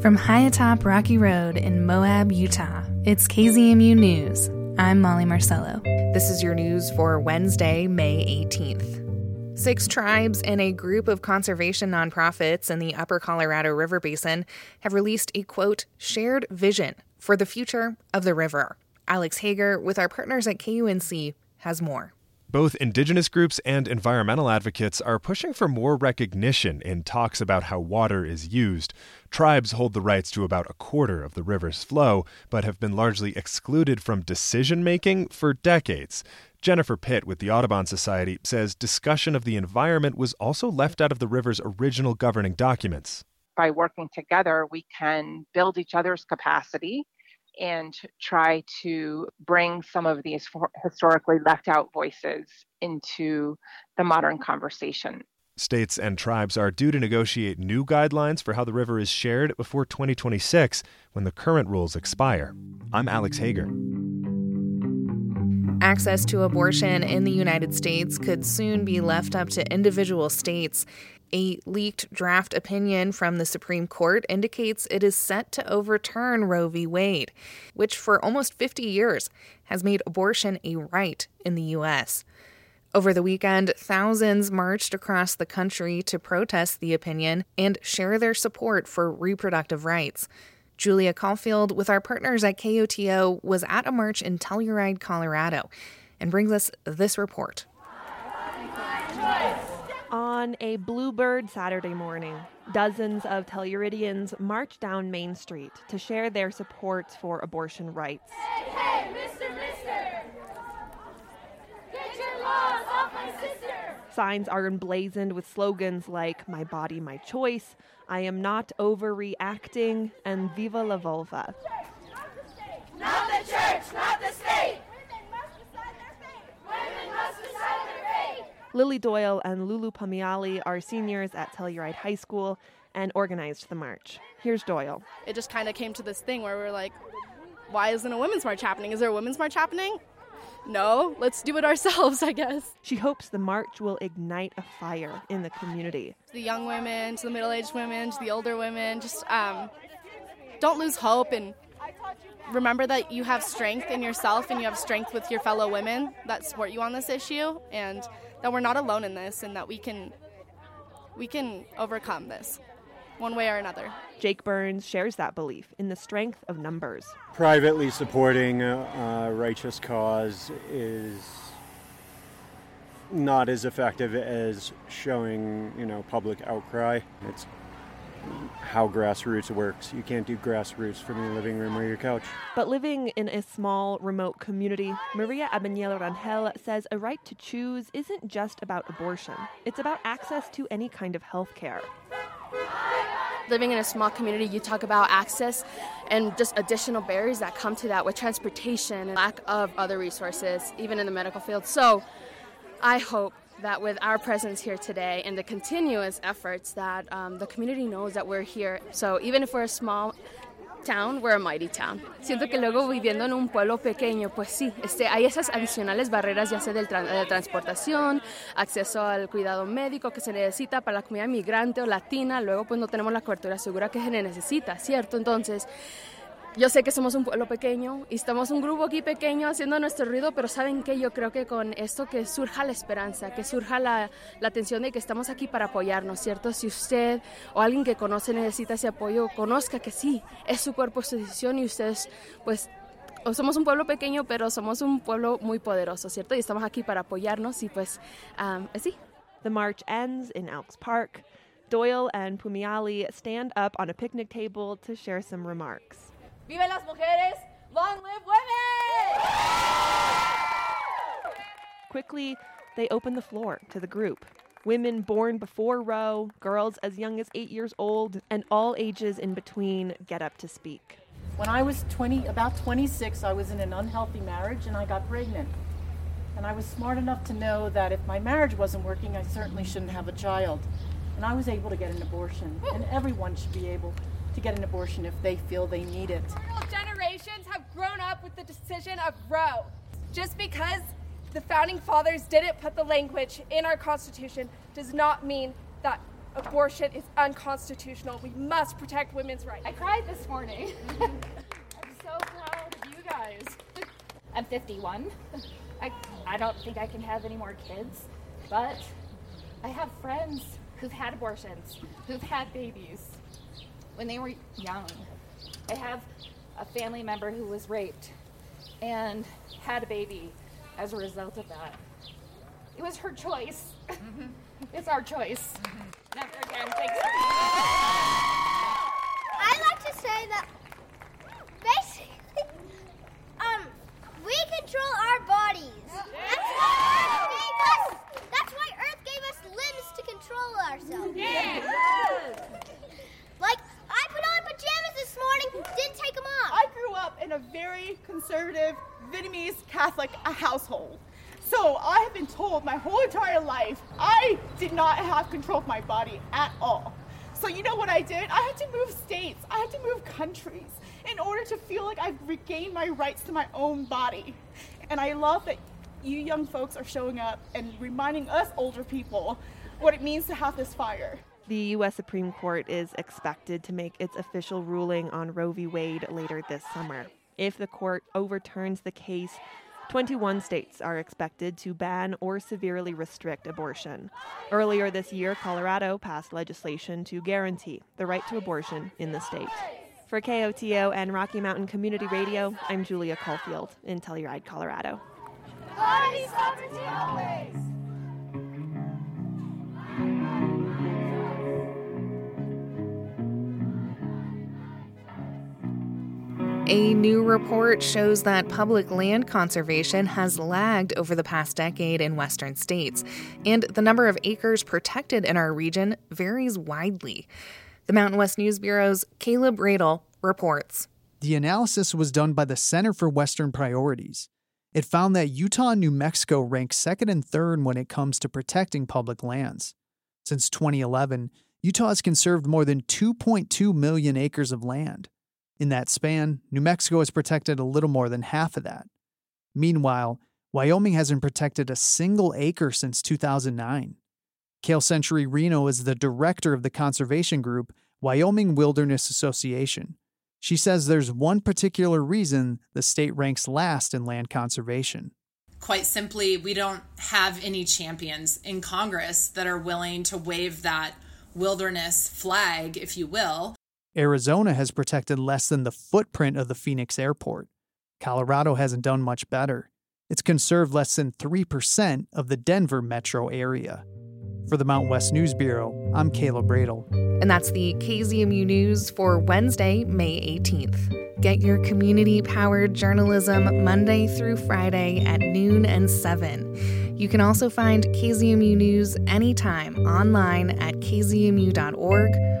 From high atop Rocky Road in Moab, Utah, it's KZMU News. I'm Molly Marcello. This is your news for Wednesday, May 18th. Six tribes and a group of conservation nonprofits in the upper Colorado River Basin have released a quote, shared vision for the future of the river. Alex Hager, with our partners at KUNC, has more. Both indigenous groups and environmental advocates are pushing for more recognition in talks about how water is used. Tribes hold the rights to about a quarter of the river's flow, but have been largely excluded from decision making for decades. Jennifer Pitt with the Audubon Society says discussion of the environment was also left out of the river's original governing documents. By working together, we can build each other's capacity and try to bring some of these historically left out voices into the modern conversation. States and tribes are due to negotiate new guidelines for how the river is shared before 2026 when the current rules expire. I'm Alex Hager. Access to abortion in the United States could soon be left up to individual states. A leaked draft opinion from the Supreme Court indicates it is set to overturn Roe v. Wade, which for almost 50 years has made abortion a right in the U.S. Over the weekend, thousands marched across the country to protest the opinion and share their support for reproductive rights. Julia Caulfield, with our partners at KOTO, was at a march in Telluride, Colorado, and brings us this report. On a bluebird Saturday morning, dozens of Telluridians marched down Main Street to share their support for abortion rights. Hey, hey, mister, mister! Get your laws off my sister! Signs are emblazoned with slogans like My Body, My Choice, I Am Not Overreacting, and Viva la Vulva. Not the church, not the state! Women must decide their fate! Women must decide their fate! Lily Doyle and Lulu Pamiali are seniors at Telluride High School and organized the march. Here's Doyle. It just kind of came to this thing where we're like, why isn't a women's march happening? Is there a women's march happening? no, let's do it ourselves, I guess. She hopes the march will ignite a fire in the community. To the young women, to the middle aged women, to the older women, just um, don't lose hope and remember that you have strength in yourself and you have strength with your fellow women that support you on this issue and that we're not alone in this and that we can we can overcome this one way or another. Jake Burns shares that belief in the strength of numbers. Privately supporting a, a righteous cause is not as effective as showing, you know, public outcry. It's how grassroots works. You can't do grassroots from your living room or your couch. But living in a small, remote community, Maria Abaniel Rangel says a right to choose isn't just about abortion. It's about access to any kind of health care living in a small community, you talk about access and just additional barriers that come to that with transportation and lack of other resources, even in the medical field. So I hope that with our presence here today and the continuous efforts that um, the community knows that we're here. So even if we're a small town, we're a mighty town. Siento que luego viviendo en un pueblo pequeño, pues sí, este, hay esas adicionales barreras, ya sea de tra transportación, acceso al cuidado médico que se necesita para la comunidad migrante o latina, luego pues no tenemos la cobertura segura que se necesita, ¿cierto? Entonces, yo sé que somos un pueblo pequeño y estamos un grupo aquí pequeño haciendo nuestro ruido, pero ¿saben qué? Yo creo que con esto que surja la esperanza, que surja la, la atención de que estamos aquí para apoyarnos, ¿cierto? Si usted o alguien que conoce necesita ese apoyo, conozca que sí, es su cuerpo, su decisión y ustedes, pues, somos un pueblo pequeño, pero somos un pueblo muy poderoso, ¿cierto? Y estamos aquí para apoyarnos y pues, um, sí. The march ends in Elks Park. Doyle and Pumiali stand up on a picnic table to share some remarks. ¡Vive las mujeres! ¡Long live women! Quickly, they open the floor to the group. Women born before Roe, girls as young as eight years old, and all ages in between get up to speak. When I was 20, about 26, I was in an unhealthy marriage and I got pregnant. And I was smart enough to know that if my marriage wasn't working, I certainly shouldn't have a child. And I was able to get an abortion. And everyone should be able to get an abortion if they feel they need it. Generations have grown up with the decision of Roe. Just because the founding fathers didn't put the language in our Constitution does not mean that Abortion is unconstitutional. We must protect women's rights. I cried this morning. I'm so proud of you guys. I'm 51. I, I don't think I can have any more kids, but I have friends who've had abortions, who've had babies when they were young. I have a family member who was raped and had a baby as a result of that. It was her choice. Mm-hmm. it's our choice. Mm-hmm. Never again. Thanks. I like to say that basically, um, we control our bodies. That's why Earth gave us. That's why Earth gave us limbs to control ourselves. Yeah. Like I put on pajamas this morning, didn't take them off. I grew up in a very conservative Vietnamese Catholic household. So I have been told my whole entire life I did not have control of my body at all. So you know what I did? I had to move states. I had to move countries in order to feel like I've regained my rights to my own body. And I love that you young folks are showing up and reminding us older people what it means to have this fire. The U.S. Supreme Court is expected to make its official ruling on Roe v. Wade later this summer. If the court overturns the case, 21 states are expected to ban or severely restrict abortion. Earlier this year, Colorado passed legislation to guarantee the right to abortion in the state. For KOTO and Rocky Mountain Community Radio, I'm Julia Caulfield in Telluride, Colorado. A new report shows that public land conservation has lagged over the past decade in western states, and the number of acres protected in our region varies widely. The Mountain West News Bureau's Kaleb Roedel reports. The analysis was done by the Center for Western Priorities. It found that Utah and New Mexico rank second and third when it comes to protecting public lands. Since 2011, Utah has conserved more than 2.2 million acres of land. In that span, New Mexico has protected a little more than half of that. Meanwhile, Wyoming hasn't protected a single acre since 2009. Kale Century Reno is the director of the conservation group Wyoming Wilderness Association. She says there's one particular reason the state ranks last in land conservation. Quite simply, we don't have any champions in Congress that are willing to wave that wilderness flag, if you will, Arizona has protected less than the footprint of the Phoenix airport. Colorado hasn't done much better. It's conserved less than 3% of the Denver metro area. For the Mountain West News Bureau, I'm Kaleb Roedel. And that's the KZMU News for Wednesday, May 18th. Get your community powered journalism Monday through Friday at noon and 7. You can also find KZMU News anytime online at kzmu.org